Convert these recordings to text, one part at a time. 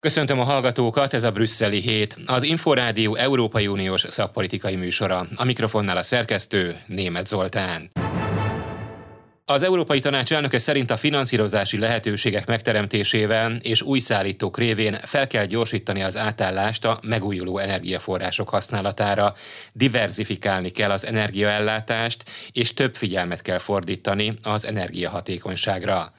Köszöntöm a hallgatókat, ez a Brüsszeli hét, az Inforádió Európai Uniós szakpolitikai műsora. A mikrofonnál a szerkesztő Német Zoltán. Az Európai Tanács elnöke szerint a finanszírozási lehetőségek megteremtésével és új szállítók révén fel kell gyorsítani az átállást a megújuló energiaforrások használatára, diversifikálni kell az energiaellátást, és több figyelmet kell fordítani az energiahatékonyságra.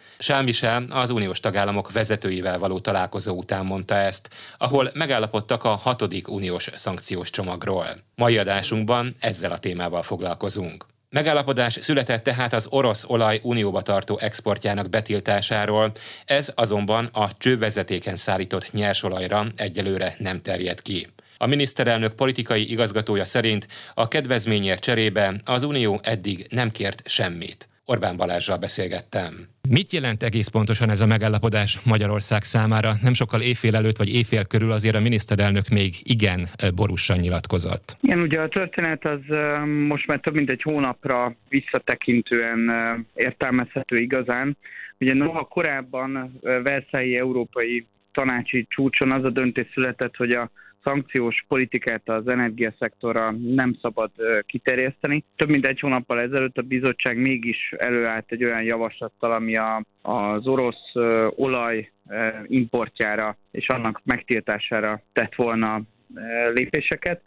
Michel az uniós tagállamok vezetőivel való találkozó után mondta ezt, ahol megállapodtak a hatodik uniós szankciós csomagról. Mai adásunkban ezzel a témával foglalkozunk. Megállapodás született tehát az orosz olaj unióba tartó exportjának betiltásáról, ez azonban a csővezetéken szállított nyersolajra egyelőre nem terjed ki. A miniszterelnök politikai igazgatója szerint a kedvezményért cserébe az Unió eddig nem kért semmit. Orbán Balázsral beszélgettem. Mit jelent egész pontosan ez a megállapodás Magyarország számára? Nem sokkal éjfél előtt vagy éjfél körül azért a miniszterelnök még igen borúsan nyilatkozott. Igen, ugye a történet az most már több mint egy hónapra visszatekintően értelmezhető igazán. Ugye noha korábban Versailles Európai Tanácsi csúcson az a döntés született, hogy a szankciós politikát az energiaszektorra nem szabad kiterjeszteni. Több mint egy hónappal ezelőtt a bizottság mégis előállt egy olyan javaslattal, ami a, az orosz olaj importjára és annak megtiltására tett volna lépéseket.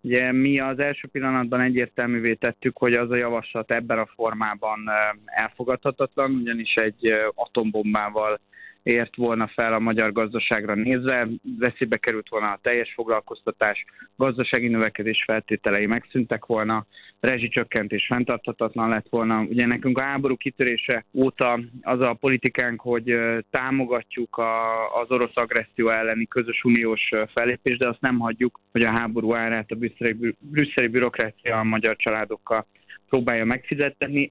Ugye mi az első pillanatban egyértelművé tettük, hogy az a javaslat ebben a formában elfogadhatatlan, ugyanis egy atombombával ért volna fel a magyar gazdaságra nézve, veszélybe került volna a teljes foglalkoztatás, gazdasági növekedés feltételei megszűntek volna, rezsicsökkentés fenntarthatatlan lett volna. Ugye nekünk a háború kitörése óta az a politikánk, hogy támogatjuk a, az orosz agresszió elleni közös uniós fellépést, de azt nem hagyjuk, hogy a háború árát a brüsszeli, brüsszeli bürokrácia a magyar családokkal próbálja megfizetni,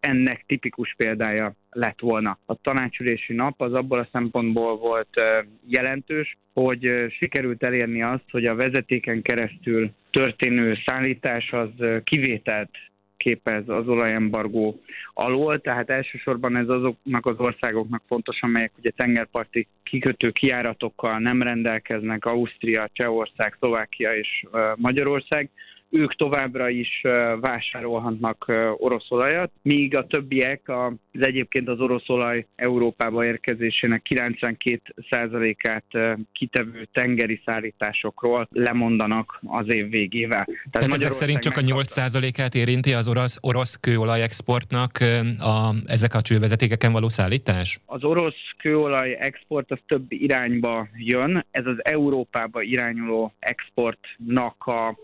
ennek tipikus példája lett volna. A tanácsülési nap az abból a szempontból volt jelentős, hogy sikerült elérni azt, hogy a vezetéken keresztül történő szállítás az kivételt képez az olajembargó alól, tehát elsősorban ez azoknak az országoknak fontos, amelyek ugye tengerparti kikötő kiáratokkal nem rendelkeznek, Ausztria, Csehország, Szlovákia és Magyarország, ők továbbra is vásárolhatnak orosz olajat, míg a többiek az egyébként az orosz olaj Európába érkezésének 92%-át kitevő tengeri szállításokról lemondanak az év végével. Tehát, Tehát ezek szerint csak a 8%-át érinti az orosz, orosz kőolaj exportnak a, ezek a csővezetékeken való szállítás? Az orosz kőolaj export az több irányba jön. Ez az Európába irányuló exportnak a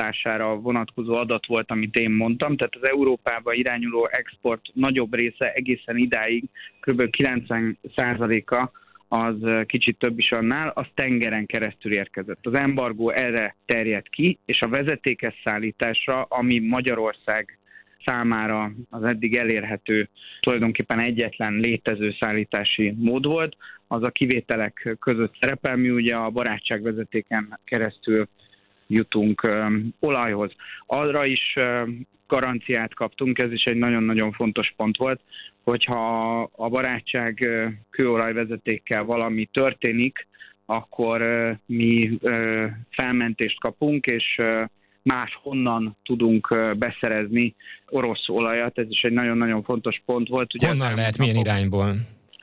megoszlására vonatkozó adat volt, amit én mondtam. Tehát az Európába irányuló export nagyobb része egészen idáig, kb. 90%-a az kicsit több is annál, az tengeren keresztül érkezett. Az embargó erre terjed ki, és a vezetékes szállításra, ami Magyarország számára az eddig elérhető, tulajdonképpen egyetlen létező szállítási mód volt, az a kivételek között szerepel, mi ugye a barátságvezetéken keresztül jutunk olajhoz. Arra is garanciát kaptunk, ez is egy nagyon-nagyon fontos pont volt, hogyha a barátság kőolajvezetékkel valami történik, akkor mi felmentést kapunk, és más honnan tudunk beszerezni orosz olajat. Ez is egy nagyon-nagyon fontos pont volt. Ugye honnan lehet, milyen irányból?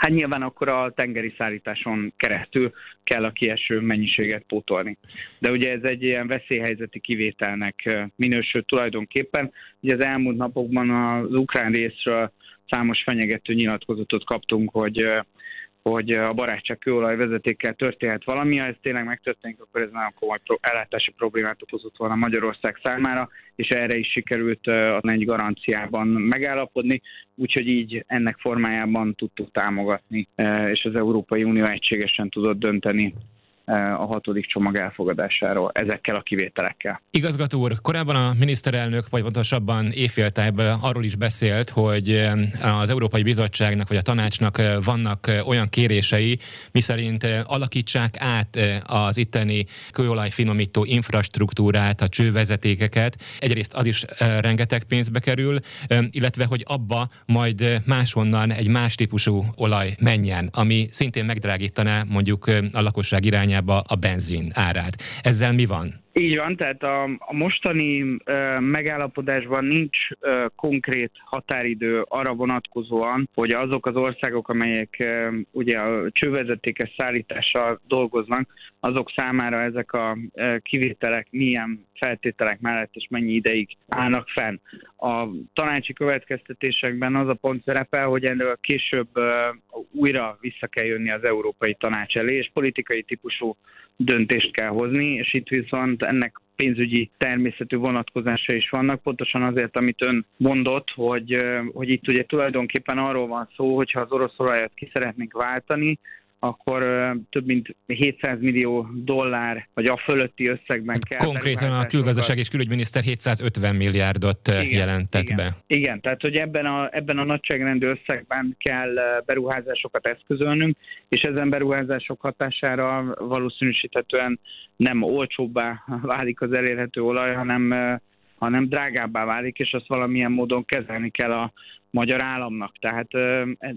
Hát nyilván akkor a tengeri szállításon keresztül kell a kieső mennyiséget pótolni. De ugye ez egy ilyen veszélyhelyzeti kivételnek minősül tulajdonképpen. Ugye az elmúlt napokban az ukrán részről számos fenyegető nyilatkozatot kaptunk, hogy hogy a barátság kőolaj vezetékkel történhet valami, ha ez tényleg megtörténik, akkor ez nagyon komoly ellátási problémát okozott volna Magyarország számára, és erre is sikerült egy garanciában megállapodni, úgyhogy így ennek formájában tudtuk támogatni, és az Európai Unió egységesen tudott dönteni a hatodik csomag elfogadásáról ezekkel a kivételekkel. Igazgató úr, korábban a miniszterelnök, vagy pontosabban éjféltájban arról is beszélt, hogy az Európai Bizottságnak vagy a tanácsnak vannak olyan kérései, miszerint alakítsák át az itteni kőolajfinomító infrastruktúrát, a csővezetékeket. Egyrészt az is rengeteg pénzbe kerül, illetve hogy abba majd máshonnan egy más típusú olaj menjen, ami szintén megdrágítaná mondjuk a lakosság irányába a benzin árát. Ezzel mi van? Így van, tehát a, a mostani uh, megállapodásban nincs uh, konkrét határidő arra vonatkozóan, hogy azok az országok, amelyek uh, ugye a csővezetékes szállítással dolgoznak, azok számára ezek a uh, kivételek milyen feltételek mellett és mennyi ideig állnak fenn. A tanácsi következtetésekben az a pont szerepel, hogy erről később uh, újra vissza kell jönni az Európai Tanács elé, és politikai típusú döntést kell hozni, és itt viszont ennek pénzügyi természetű vonatkozása is vannak, pontosan azért, amit ön mondott, hogy, hogy itt ugye tulajdonképpen arról van szó, hogyha az orosz olajat ki szeretnénk váltani, akkor több mint 700 millió dollár, vagy a fölötti összegben kell. Konkrétan a külgazdaság és külügyminiszter 750 milliárdot igen, jelentett igen, be. Igen, tehát hogy ebben a, ebben a nagyságrendű összegben kell beruházásokat eszközölnünk, és ezen beruházások hatására valószínűsíthetően nem olcsóbbá válik az elérhető olaj, hanem hanem drágábbá válik, és azt valamilyen módon kezelni kell a magyar államnak. Tehát,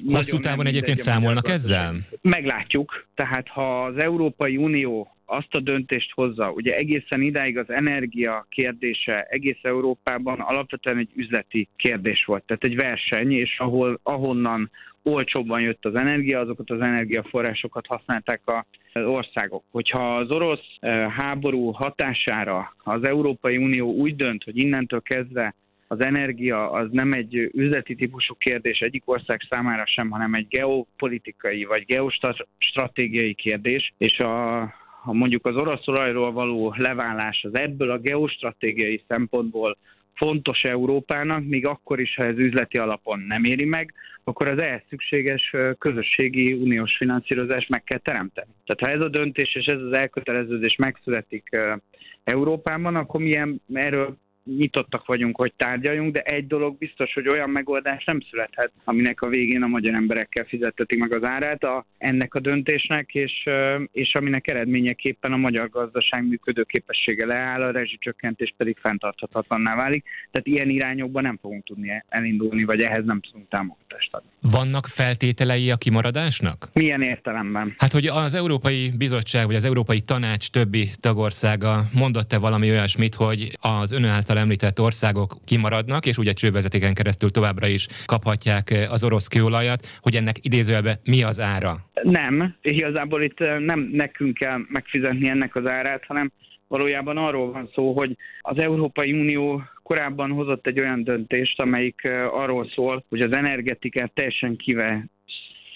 Hosszú távon egyébként számolnak ezzel? Meglátjuk. Tehát ha az Európai Unió azt a döntést hozza, ugye egészen idáig az energia kérdése egész Európában alapvetően egy üzleti kérdés volt, tehát egy verseny, és ahol, ahonnan olcsóbban jött az energia, azokat az energiaforrásokat használták az országok. Hogyha az orosz háború hatására az Európai Unió úgy dönt, hogy innentől kezdve az energia az nem egy üzleti típusú kérdés egyik ország számára sem, hanem egy geopolitikai vagy geostratégiai kérdés, és a, ha mondjuk az orosz olajról való leválás az ebből a geostratégiai szempontból fontos Európának, még akkor is, ha ez üzleti alapon nem éri meg, akkor az ehhez szükséges közösségi uniós finanszírozást meg kell teremteni. Tehát ha ez a döntés és ez az elköteleződés megszületik Európában, akkor milyen erről nyitottak vagyunk, hogy tárgyaljunk, de egy dolog biztos, hogy olyan megoldás nem születhet, aminek a végén a magyar emberekkel fizettetik meg az árát a, ennek a döntésnek, és, és aminek eredményeképpen a magyar gazdaság működő képessége leáll, a rezsicsökkentés pedig fenntarthatatlanná válik. Tehát ilyen irányokban nem fogunk tudni elindulni, vagy ehhez nem tudunk támogatást adni. Vannak feltételei a kimaradásnak? Milyen értelemben? Hát, hogy az Európai Bizottság, vagy az Európai Tanács többi tagországa mondott-e valami olyasmit, hogy az ön által említett országok kimaradnak, és ugye csővezetéken keresztül továbbra is kaphatják eh, az orosz kőolajat, hogy ennek idézőjelben mi az ára? Nem, igazából itt eh, nem nekünk kell megfizetni ennek az árát, hanem valójában arról van szó, hogy az Európai Unió korábban hozott egy olyan döntést, amelyik eh, arról szól, hogy az energetikát teljesen kive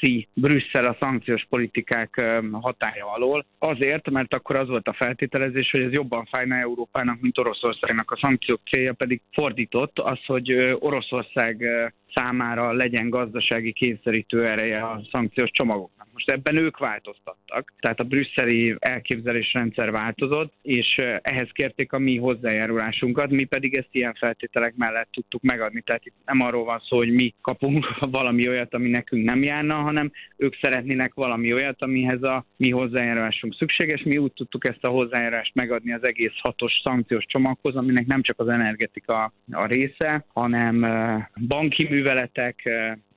veszi Brüsszel a szankciós politikák hatája alól. Azért, mert akkor az volt a feltételezés, hogy ez jobban fájna Európának, mint Oroszországnak. A szankciók célja pedig fordított az, hogy Oroszország számára legyen gazdasági kényszerítő ereje a szankciós csomagoknak. Most ebben ők változtattak, tehát a brüsszeli elképzelésrendszer változott, és ehhez kérték a mi hozzájárulásunkat, mi pedig ezt ilyen feltételek mellett tudtuk megadni. Tehát itt nem arról van szó, hogy mi kapunk valami olyat, ami nekünk nem járna, hanem ők szeretnének valami olyat, amihez a mi hozzájárulásunk szükséges. Mi úgy tudtuk ezt a hozzájárulást megadni az egész hatos szankciós csomaghoz, aminek nem csak az energetika a része, hanem banki műveletek,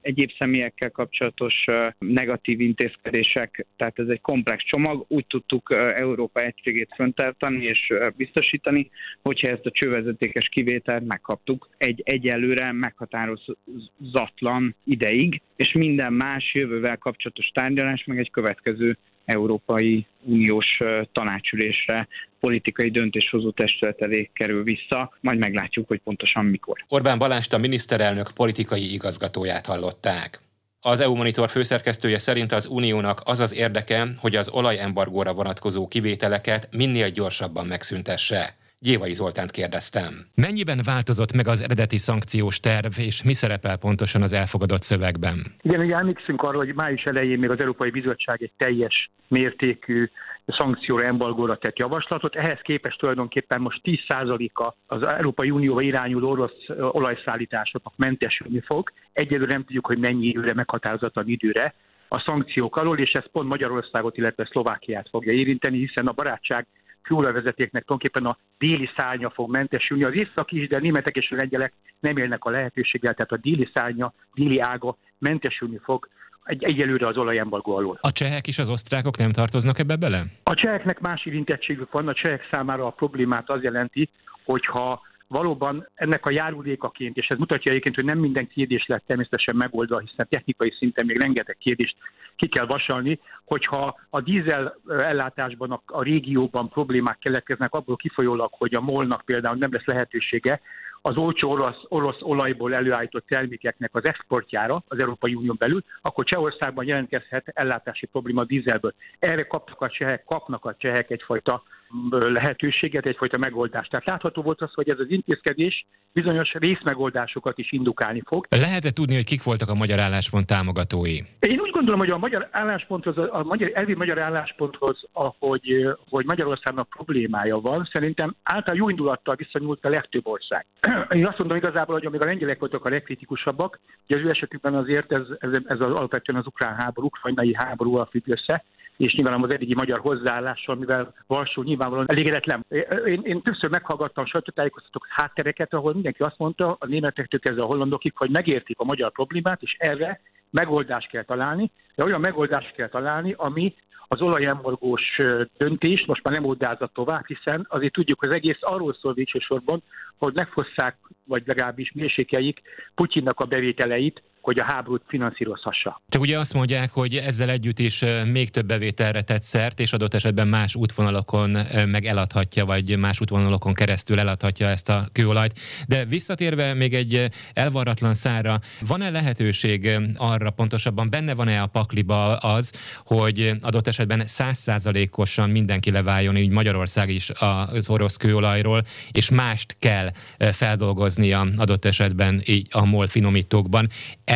egyéb személyekkel kapcsolatos negatív intézkedések, tehát ez egy komplex csomag. Úgy tudtuk Európa egységét föntartani és biztosítani, hogyha ezt a csővezetékes kivételt megkaptuk egy egyelőre meghatározatlan ideig, és minden más jövővel kapcsolatos tárgyalás meg egy következő Európai Uniós tanácsülésre politikai döntéshozó testület elé kerül vissza, majd meglátjuk, hogy pontosan mikor. Orbán Balást a miniszterelnök politikai igazgatóját hallották. Az EU Monitor főszerkesztője szerint az uniónak az az érdeke, hogy az olajembargóra vonatkozó kivételeket minél gyorsabban megszüntesse. Gyévai Zoltánt kérdeztem. Mennyiben változott meg az eredeti szankciós terv, és mi szerepel pontosan az elfogadott szövegben? Igen, ugye emlékszünk arra, hogy május elején még az Európai Bizottság egy teljes mértékű szankcióra, embargóra tett javaslatot. Ehhez képest tulajdonképpen most 10%-a az Európai Unióba irányuló orosz olajszállításoknak mentesülni fog. Egyelőre nem tudjuk, hogy mennyi időre, meghatározatlan időre a szankciók alól, és ez pont Magyarországot, illetve Szlovákiát fogja érinteni, hiszen a barátság kőolajvezetéknek tulajdonképpen a déli szárnya fog mentesülni. Az észak is, de a németek és a lengyelek nem élnek a lehetőséggel, tehát a déli szárnya, déli ága mentesülni fog egy, egyelőre az olajembargó alól. A csehek és az osztrákok nem tartoznak ebbe bele? A cseheknek más érintettségük van, a csehek számára a problémát az jelenti, hogyha valóban ennek a járulékaként, és ez mutatja egyébként, hogy nem minden kérdés lett természetesen megoldva, hiszen technikai szinten még rengeteg kérdést ki kell vasalni, hogyha a dízel ellátásban, a, a régióban problémák keletkeznek, abból kifolyólag, hogy a molnak például nem lesz lehetősége az olcsó orosz, orosz olajból előállított termékeknek az exportjára az Európai Unión belül, akkor Csehországban jelentkezhet ellátási probléma dízelből. Erre kapnak a csehek, kapnak a csehek egyfajta lehetőséget, egyfajta megoldást. Tehát látható volt az, hogy ez az intézkedés bizonyos részmegoldásokat is indukálni fog. Lehet-e tudni, hogy kik voltak a magyar álláspont támogatói? Én úgy gondolom, hogy a magyar állásponthoz, a magyar, elvi magyar állásponthoz, ahogy, hogy Magyarországnak problémája van, szerintem által jó indulattal viszonyult a legtöbb ország. Én azt mondom igazából, hogy amíg a lengyelek voltak a legkritikusabbak, ugye az ő esetükben azért ez, ez, ez az alapvetően az ukrán háború, ukrajnai háborúval függ össze, és nyilván az eddigi magyar hozzáállással, mivel Varsó nyilvánvalóan elégedetlen. Én, én többször meghallgattam sajtótájékoztatók háttereket, ahol mindenki azt mondta, a németektől kezdve a hollandokig, hogy megértik a magyar problémát, és erre megoldást kell találni, de olyan megoldást kell találni, ami az olajembargós döntés most már nem oldázza tovább, hiszen azért tudjuk, az egész arról szól végsősorban, hogy megfosszák, vagy legalábbis mérsékeljék Putyinnak a bevételeit, hogy a háborút finanszírozhassa. Csak ugye azt mondják, hogy ezzel együtt is még több bevételre tett szert, és adott esetben más útvonalakon meg eladhatja, vagy más útvonalakon keresztül eladhatja ezt a kőolajt. De visszatérve még egy elvarratlan szára, van-e lehetőség arra pontosabban, benne van-e a pakliba az, hogy adott esetben százszázalékosan mindenki leváljon, így Magyarország is az orosz kőolajról, és mást kell feldolgoznia adott esetben így a MOL finomítókban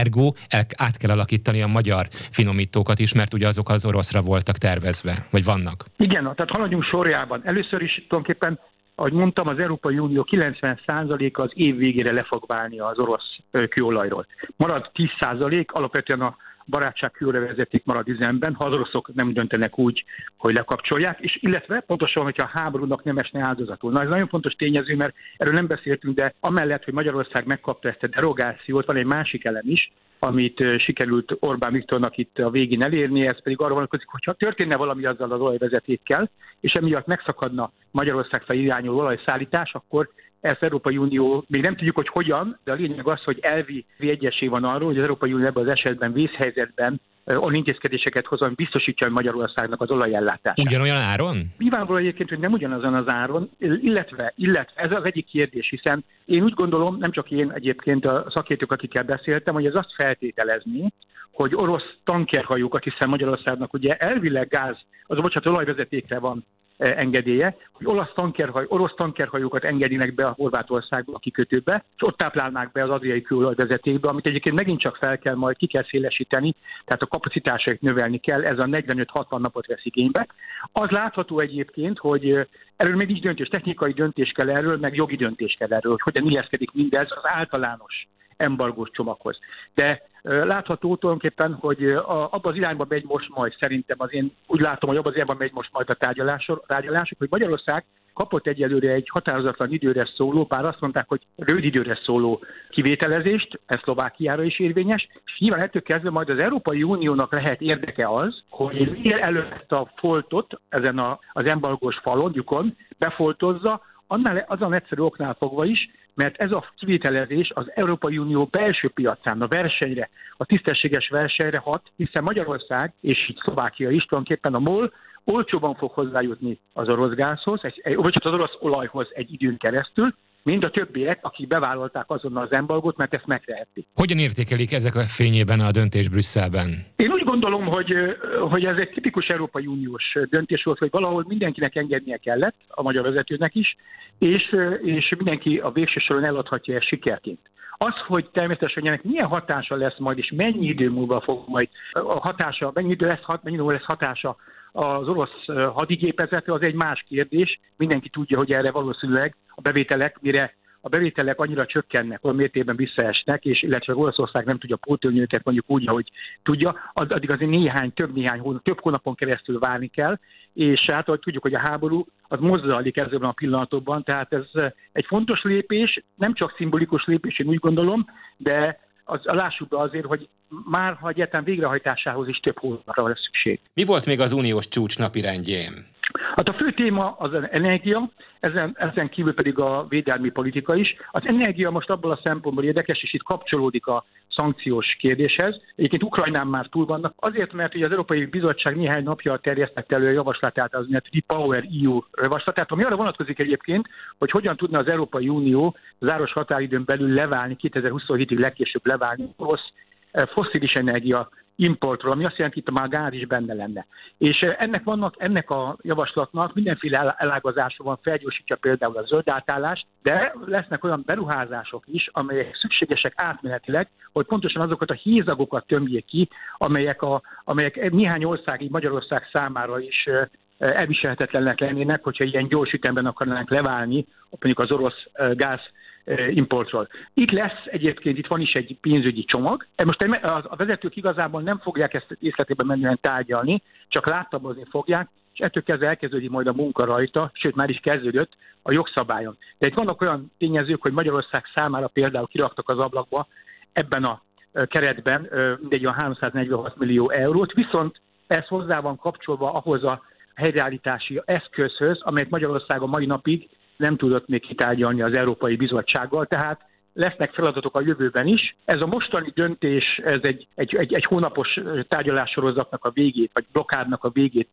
ergo át kell alakítani a magyar finomítókat is, mert ugye azok az oroszra voltak tervezve, vagy vannak. Igen, tehát haladjunk sorjában. Először is tulajdonképpen ahogy mondtam, az Európai Unió 90%-a az év végére le fog válni az orosz kőolajról. Marad 10% alapvetően a barátság vezetik marad üzemben, ha az oroszok nem döntenek úgy, hogy lekapcsolják, és illetve pontosan, hogyha a háborúnak nem esne áldozatul. Na ez nagyon fontos tényező, mert erről nem beszéltünk, de amellett, hogy Magyarország megkapta ezt a derogációt, van egy másik elem is, amit sikerült Orbán Viktornak itt a végén elérni, ez pedig arra vonatkozik, hogyha történne valami azzal az olajvezetékkel, és emiatt megszakadna Magyarország felé irányuló olajszállítás, akkor ezt Európai Unió, még nem tudjuk, hogy hogyan, de a lényeg az, hogy elvi egyesség van arról, hogy az Európai Unió ebben az esetben vészhelyzetben olyan intézkedéseket hoz, ami biztosítja Magyarországnak az olajellátását. Ugyanolyan áron? Nyilvánvaló egyébként, hogy nem ugyanazon az áron, illetve, illetve ez az egyik kérdés, hiszen én úgy gondolom, nem csak én egyébként a szakértők, akikkel beszéltem, hogy ez azt feltételezni, hogy orosz tankerhajókat, hiszen Magyarországnak ugye elvileg gáz, az bocsánat, olajvezetékre van engedélye, hogy olasz tankerhaj, orosz tankerhajókat engedjenek be a Horvátországba a kikötőbe, és ott táplálnák be az adriai külolajvezetékbe, amit egyébként megint csak fel kell majd, ki kell szélesíteni, tehát a kapacitásait növelni kell, ez a 45-60 napot vesz igénybe. Az látható egyébként, hogy erről még nincs döntés, technikai döntés kell erről, meg jogi döntés kell erről, hogy hogyan illeszkedik mindez az általános embargós csomaghoz. De látható tulajdonképpen, hogy abba az irányba megy most majd szerintem, az én úgy látom, hogy abba az irányba megy most majd a tárgyalások, tárgyalások hogy Magyarország kapott egyelőre egy határozatlan időre szóló, bár azt mondták, hogy rövid időre szóló kivételezést, ez Szlovákiára is érvényes, és nyilván ettől kezdve majd az Európai Uniónak lehet érdeke az, hogy minél előtt a foltot ezen az embargós falon, befoltozza, annál azon egyszerű oknál fogva is, mert ez a kivételezés az Európai Unió belső piacán a versenyre, a tisztességes versenyre hat, hiszen Magyarország és Szlovákia is tulajdonképpen a MOL olcsóban fog hozzájutni az orosz gázhoz, egy, vagy az orosz olajhoz egy időn keresztül, mind a többiek, akik bevállalták azonnal az embargót, mert ezt megtehetik. Hogyan értékelik ezek a fényében a döntés Brüsszelben? Én úgy gondolom, hogy, hogy ez egy tipikus Európai Uniós döntés volt, hogy valahol mindenkinek engednie kellett, a magyar vezetőnek is, és, és mindenki a végső soron eladhatja ezt sikerként. Az, hogy természetesen ennek milyen hatása lesz majd, és mennyi idő múlva fog majd a hatása, mennyi idő lesz, mennyi idő lesz hatása az orosz hadigépezete az egy más kérdés. Mindenki tudja, hogy erre valószínűleg a bevételek, mire a bevételek annyira csökkennek, olyan mértékben visszaesnek, és illetve Olaszország nem tudja pótolni őket mondjuk úgy, ahogy tudja, addig azért néhány, több néhány hónap, több hónapon keresztül várni kell, és hát ahogy tudjuk, hogy a háború az mozzalik ezzel a pillanatokban, tehát ez egy fontos lépés, nem csak szimbolikus lépés, én úgy gondolom, de az, lássuk be azért, hogy már ha egyáltalán végrehajtásához is több hónapra lesz szükség. Mi volt még az uniós csúcs napi rendjén? Hát a fő téma az energia, ezen, ezen kívül pedig a védelmi politika is. Az energia most abból a szempontból érdekes, és itt kapcsolódik a szankciós kérdéshez. Egyébként Ukrajnán már túl vannak. Azért, mert ugye az Európai Bizottság néhány napja terjesztett elő a javaslatát, az Repower EU javaslatát, ami arra vonatkozik egyébként, hogy hogyan tudna az Európai Unió záros határidőn belül leválni, 2027-ig legkésőbb leválni orosz foszilis energia importról, ami azt jelenti, hogy már gáz is benne lenne. És eh, ennek vannak, ennek a javaslatnak mindenféle elágazása van, felgyorsítja például a zöld átállást, de lesznek olyan beruházások is, amelyek szükségesek átmenetileg, hogy pontosan azokat a hézagokat tömjék ki, amelyek, a, amelyek néhány ország, így Magyarország számára is eh, elviselhetetlenek lennének, hogyha ilyen gyors ütemben akarnánk leválni, mondjuk az orosz eh, gáz importról. Itt lesz egyébként, itt van is egy pénzügyi csomag. E most a vezetők igazából nem fogják ezt részletében menően tárgyalni, csak láttabozni fogják, és ettől kezdve elkezdődik majd a munka rajta, sőt már is kezdődött a jogszabályon. De itt vannak olyan tényezők, hogy Magyarország számára például kiraktak az ablakba ebben a keretben mindegy olyan 346 millió eurót, viszont ez hozzá van kapcsolva ahhoz a helyreállítási eszközhöz, amelyet Magyarország a mai napig nem tudott még kitárgyalni az Európai Bizottsággal, tehát lesznek feladatok a jövőben is. Ez a mostani döntés, ez egy, egy, egy, egy hónapos tárgyalássorozatnak a végét, vagy blokádnak a végét,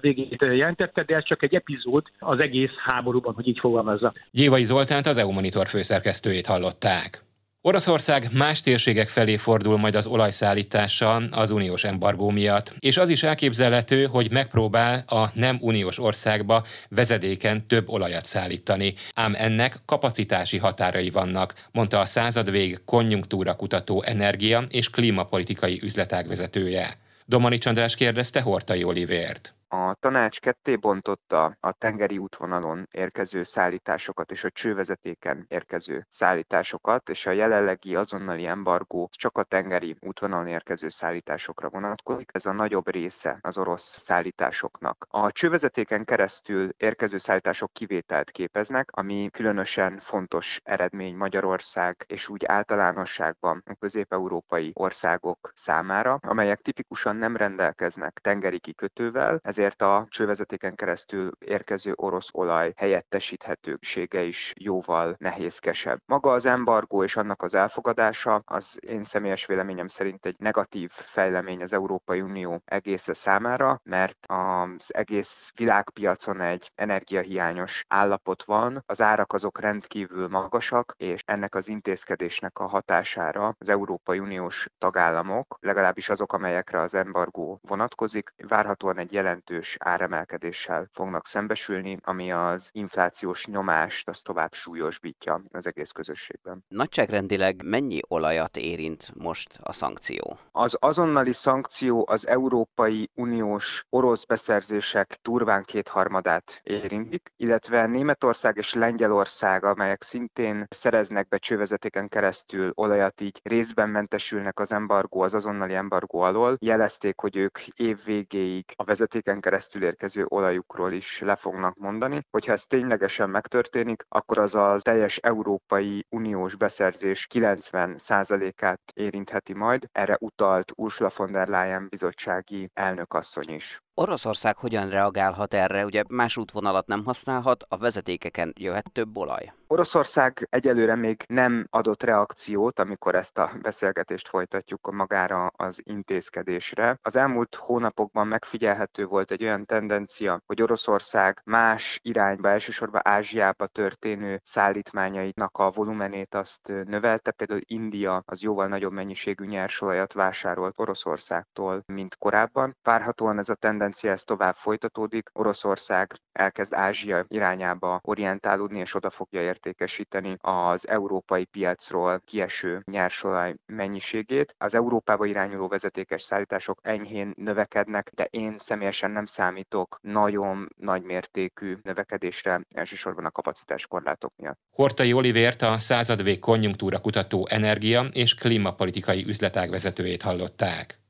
végét jelentette, de ez csak egy epizód az egész háborúban, hogy így fogalmazza. Gyévai Zoltánt az EU Monitor főszerkesztőjét hallották. Oroszország más térségek felé fordul majd az olajszállítással az uniós embargó miatt, és az is elképzelhető, hogy megpróbál a nem uniós országba vezedéken több olajat szállítani, ám ennek kapacitási határai vannak, mondta a század vég konjunktúra kutató energia és klímapolitikai üzletág vezetője. Domani Csandrás kérdezte Hortai Olivért. A tanács ketté bontotta a tengeri útvonalon érkező szállításokat és a csővezetéken érkező szállításokat, és a jelenlegi azonnali embargó csak a tengeri útvonalon érkező szállításokra vonatkozik. Ez a nagyobb része az orosz szállításoknak. A csővezetéken keresztül érkező szállítások kivételt képeznek, ami különösen fontos eredmény Magyarország és úgy általánosságban a közép-európai országok számára, amelyek tipikusan nem rendelkeznek tengeri kikötővel, ezért ezért a csővezetéken keresztül érkező orosz olaj helyettesíthetősége is jóval nehézkesebb. Maga az embargó és annak az elfogadása az én személyes véleményem szerint egy negatív fejlemény az Európai Unió egésze számára, mert az egész világpiacon egy energiahiányos állapot van, az árak azok rendkívül magasak, és ennek az intézkedésnek a hatására az Európai Uniós tagállamok, legalábbis azok, amelyekre az embargó vonatkozik, várhatóan egy jelentős jelentős áremelkedéssel fognak szembesülni, ami az inflációs nyomást az tovább súlyosbítja az egész közösségben. Nagyságrendileg mennyi olajat érint most a szankció? Az azonnali szankció az Európai Uniós orosz beszerzések turván kétharmadát érintik, illetve Németország és Lengyelország, amelyek szintén szereznek be csővezetéken keresztül olajat, így részben mentesülnek az embargó, az azonnali embargó alól, jelezték, hogy ők év végéig a vezetéken keresztül érkező olajukról is le fognak mondani. Hogyha ez ténylegesen megtörténik, akkor az a teljes Európai Uniós beszerzés 90%-át érintheti majd. Erre utalt Ursula von der Leyen bizottsági elnökasszony is. Oroszország hogyan reagálhat erre? Ugye más útvonalat nem használhat, a vezetékeken jöhet több olaj. Oroszország egyelőre még nem adott reakciót, amikor ezt a beszélgetést folytatjuk magára az intézkedésre. Az elmúlt hónapokban megfigyelhető volt egy olyan tendencia, hogy Oroszország más irányba, elsősorban Ázsiába történő szállítmányainak a volumenét azt növelte. Például India az jóval nagyobb mennyiségű nyersolajat vásárolt Oroszországtól, mint korábban. Várhatóan ez a tendencia tendencia ez tovább folytatódik. Oroszország elkezd Ázsia irányába orientálódni, és oda fogja értékesíteni az európai piacról kieső nyersolaj mennyiségét. Az Európába irányuló vezetékes szállítások enyhén növekednek, de én személyesen nem számítok nagyon nagy mértékű növekedésre, elsősorban a kapacitáskorlátok miatt. Hortai Olivért a századvég konjunktúra kutató energia és klímapolitikai üzletág vezetőjét hallották.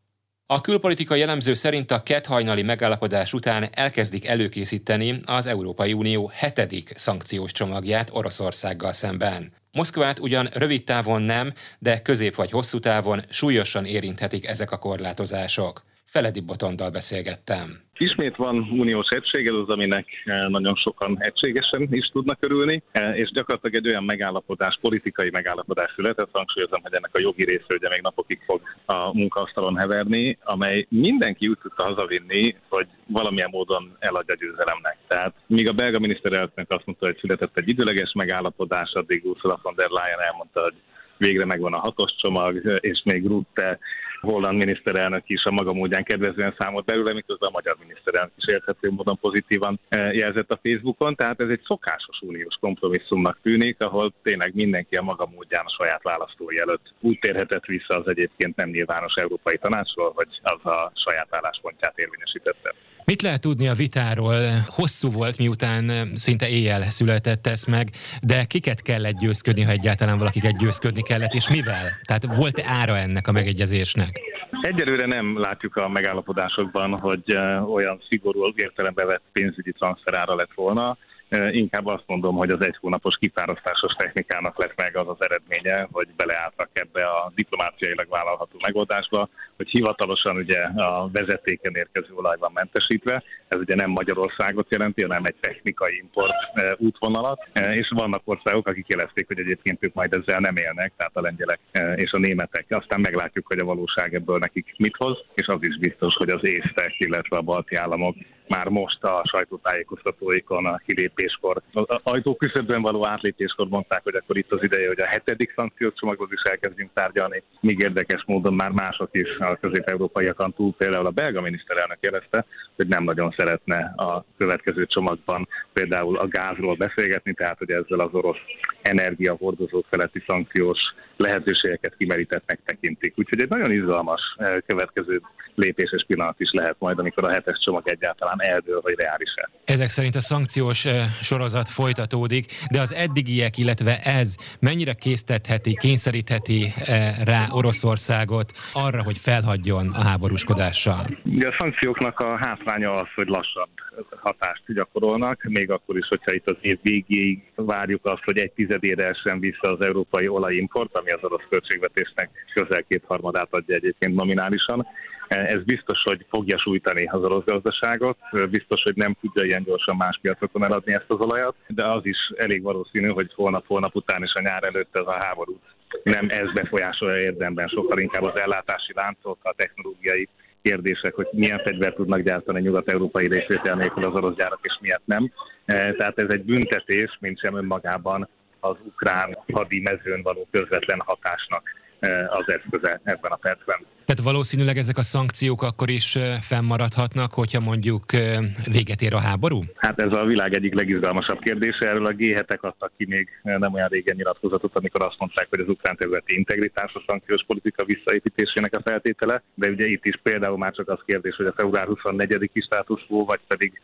A külpolitikai jellemző szerint a kethajnali megállapodás után elkezdik előkészíteni az Európai Unió hetedik szankciós csomagját Oroszországgal szemben. Moszkvát ugyan rövid távon nem, de közép vagy hosszú távon súlyosan érinthetik ezek a korlátozások. Feledi Botondal beszélgettem. Ismét van uniós egység, ez az, aminek eh, nagyon sokan egységesen is tudnak örülni, eh, és gyakorlatilag egy olyan megállapodás, politikai megállapodás született, hangsúlyozom, hogy ennek a jogi része ugye még napokig fog a munkaasztalon heverni, amely mindenki úgy tudta hazavinni, hogy valamilyen módon eladja győzelemnek. Tehát míg a belga miniszterelnök azt mondta, hogy született egy időleges megállapodás, addig Ursula von der Leyen elmondta, hogy végre megvan a hatos csomag, és még Rutte holland miniszterelnök is a maga módján kedvezően számolt belőle, miközben a magyar miniszterelnök is érthető módon pozitívan eh, jelzett a Facebookon. Tehát ez egy szokásos uniós kompromisszumnak tűnik, ahol tényleg mindenki a maga módján a saját választói előtt úgy térhetett vissza az egyébként nem nyilvános Európai Tanácsról, hogy az a saját álláspontját érvényesítette. Mit lehet tudni a vitáról? Hosszú volt, miután eh, szinte éjjel született ez meg, de kiket kellett győzködni, ha egyáltalán valakiket győzködni kellett, és mivel? Tehát volt-e ára ennek a megegyezésnek? Egyelőre nem látjuk a megállapodásokban, hogy eh, olyan szigorú értelembe vett pénzügyi transferára lett volna. Inkább azt mondom, hogy az egy hónapos kifárasztásos technikának lett meg az az eredménye, hogy beleálltak ebbe a diplomáciailag vállalható megoldásba, hogy hivatalosan ugye a vezetéken érkező olaj van mentesítve. Ez ugye nem Magyarországot jelenti, hanem egy technikai import útvonalat, és vannak országok, akik jelezték, hogy egyébként ők majd ezzel nem élnek, tehát a lengyelek és a németek. Aztán meglátjuk, hogy a valóság ebből nekik mit hoz, és az is biztos, hogy az észtek, illetve a balti államok már most a sajtótájékoztatóikon a kilépéskor, az ajtóküszöbben való átlépéskor mondták, hogy akkor itt az ideje, hogy a hetedik szankciós csomaghoz is elkezdjünk tárgyalni. Míg érdekes módon már mások is a közép-európaiakon túl, például a belga miniszterelnök jelezte, hogy nem nagyon szeretne a következő csomagban például a gázról beszélgetni, tehát hogy ezzel az orosz energiahordozók feletti szankciós lehetőségeket kimerítettnek tekintik. Úgyhogy egy nagyon izgalmas eh, következő lépéses pillanat is lehet majd, amikor a hetes csomag egyáltalán eldől, vagy reális-e. Ezek szerint a szankciós sorozat folytatódik, de az eddigiek, illetve ez mennyire késztetheti, kényszerítheti rá Oroszországot arra, hogy felhagyjon a háborúskodással? Ugye a szankcióknak a hátránya az, hogy lassabb hatást gyakorolnak, még akkor is, hogyha itt az év végéig várjuk azt, hogy egy tizedére essen vissza az európai olajimport, ami az orosz költségvetésnek közel kétharmadát adja egyébként nominálisan. Ez biztos, hogy fogja sújtani az orosz gazdaságot, biztos, hogy nem tudja ilyen gyorsan más piacokon eladni ezt az olajat, de az is elég valószínű, hogy holnap-holnap után és a nyár előtt ez a háború nem ez befolyásolja érdemben, sokkal inkább az ellátási láncok, a technológiai kérdések, hogy milyen fegyvert tudnak gyártani nyugat-európai részvétel nélkül az orosz gyárak, és miért nem. Tehát ez egy büntetés, mint sem önmagában az ukrán hadi mezőn való közvetlen hatásnak az eszköze ebben a percben. Tehát valószínűleg ezek a szankciók akkor is fennmaradhatnak, hogyha mondjuk véget ér a háború? Hát ez a világ egyik legizgalmasabb kérdése. Erről a g adtak ki még nem olyan régen nyilatkozatot, amikor azt mondták, hogy az ukrán területi integritás a szankciós politika visszaépítésének a feltétele, de ugye itt is például már csak az kérdés, hogy a február 24-i státusz vagy pedig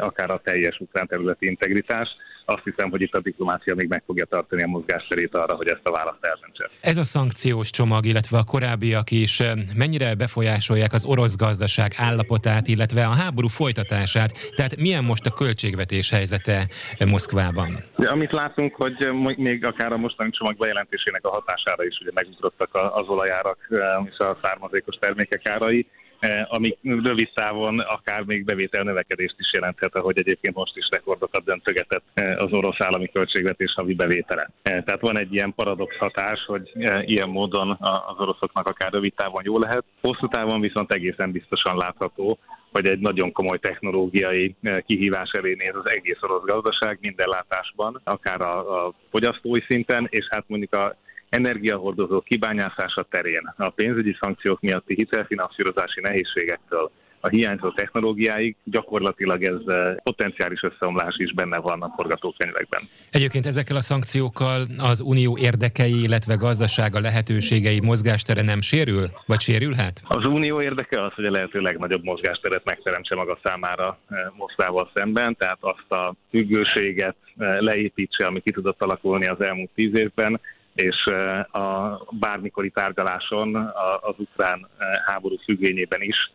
akár a teljes ukrán területi integritás azt hiszem, hogy itt a diplomácia még meg fogja tartani a mozgásterét arra, hogy ezt a választ eldöntse. Ez a szankciós csomag, illetve a korábbiak is eh, mennyire befolyásolják az orosz gazdaság állapotát, illetve a háború folytatását? Tehát milyen most a költségvetés helyzete Moszkvában? De amit látunk, hogy még akár a mostani csomag bejelentésének a hatására is ugye megugrottak az olajárak eh, és a származékos termékek árai. Eh, ami rövid távon akár még bevétel növekedést is jelenthet, ahogy egyébként most is rekordokat döntögetett eh, az orosz állami költségvetés havi bevétele. Eh, tehát van egy ilyen paradox hatás, hogy ilyen módon az oroszoknak akár rövid távon jó lehet, hosszú távon viszont egészen biztosan látható, hogy egy nagyon komoly technológiai kihívás elé néz az egész orosz gazdaság minden látásban, akár a, a fogyasztói szinten, és hát mondjuk a energiahordozó kibányászása terén a pénzügyi szankciók miatti hitelfinanszírozási nehézségektől a hiányzó technológiáig, gyakorlatilag ez potenciális összeomlás is benne van a forgatókönyvekben. Egyébként ezekkel a szankciókkal az unió érdekei, illetve gazdasága lehetőségei mozgástere nem sérül, vagy sérülhet? Az unió érdeke az, hogy a lehető legnagyobb mozgásteret megteremtse maga számára Moszkvával szemben, tehát azt a függőséget leépítse, ami ki tudott alakulni az elmúlt tíz évben, és a bármikori tárgyaláson az ukrán háború függvényében is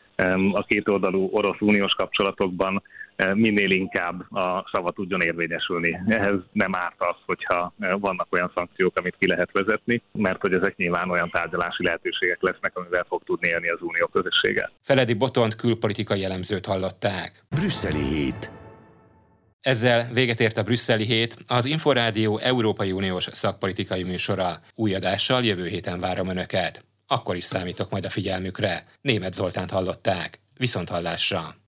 a kétoldalú orosz uniós kapcsolatokban minél inkább a szava tudjon érvényesülni. Ehhez nem árt az, hogyha vannak olyan szankciók, amit ki lehet vezetni, mert hogy ezek nyilván olyan tárgyalási lehetőségek lesznek, amivel fog tudni élni az unió közössége. Feledi Botont külpolitikai jellemzőt hallották. Brüsszeli hét. Ezzel véget ért a brüsszeli hét, az Inforádió Európai Uniós szakpolitikai műsora. Új adással jövő héten várom Önöket. Akkor is számítok majd a figyelmükre. Német Zoltánt hallották. Viszont hallásra!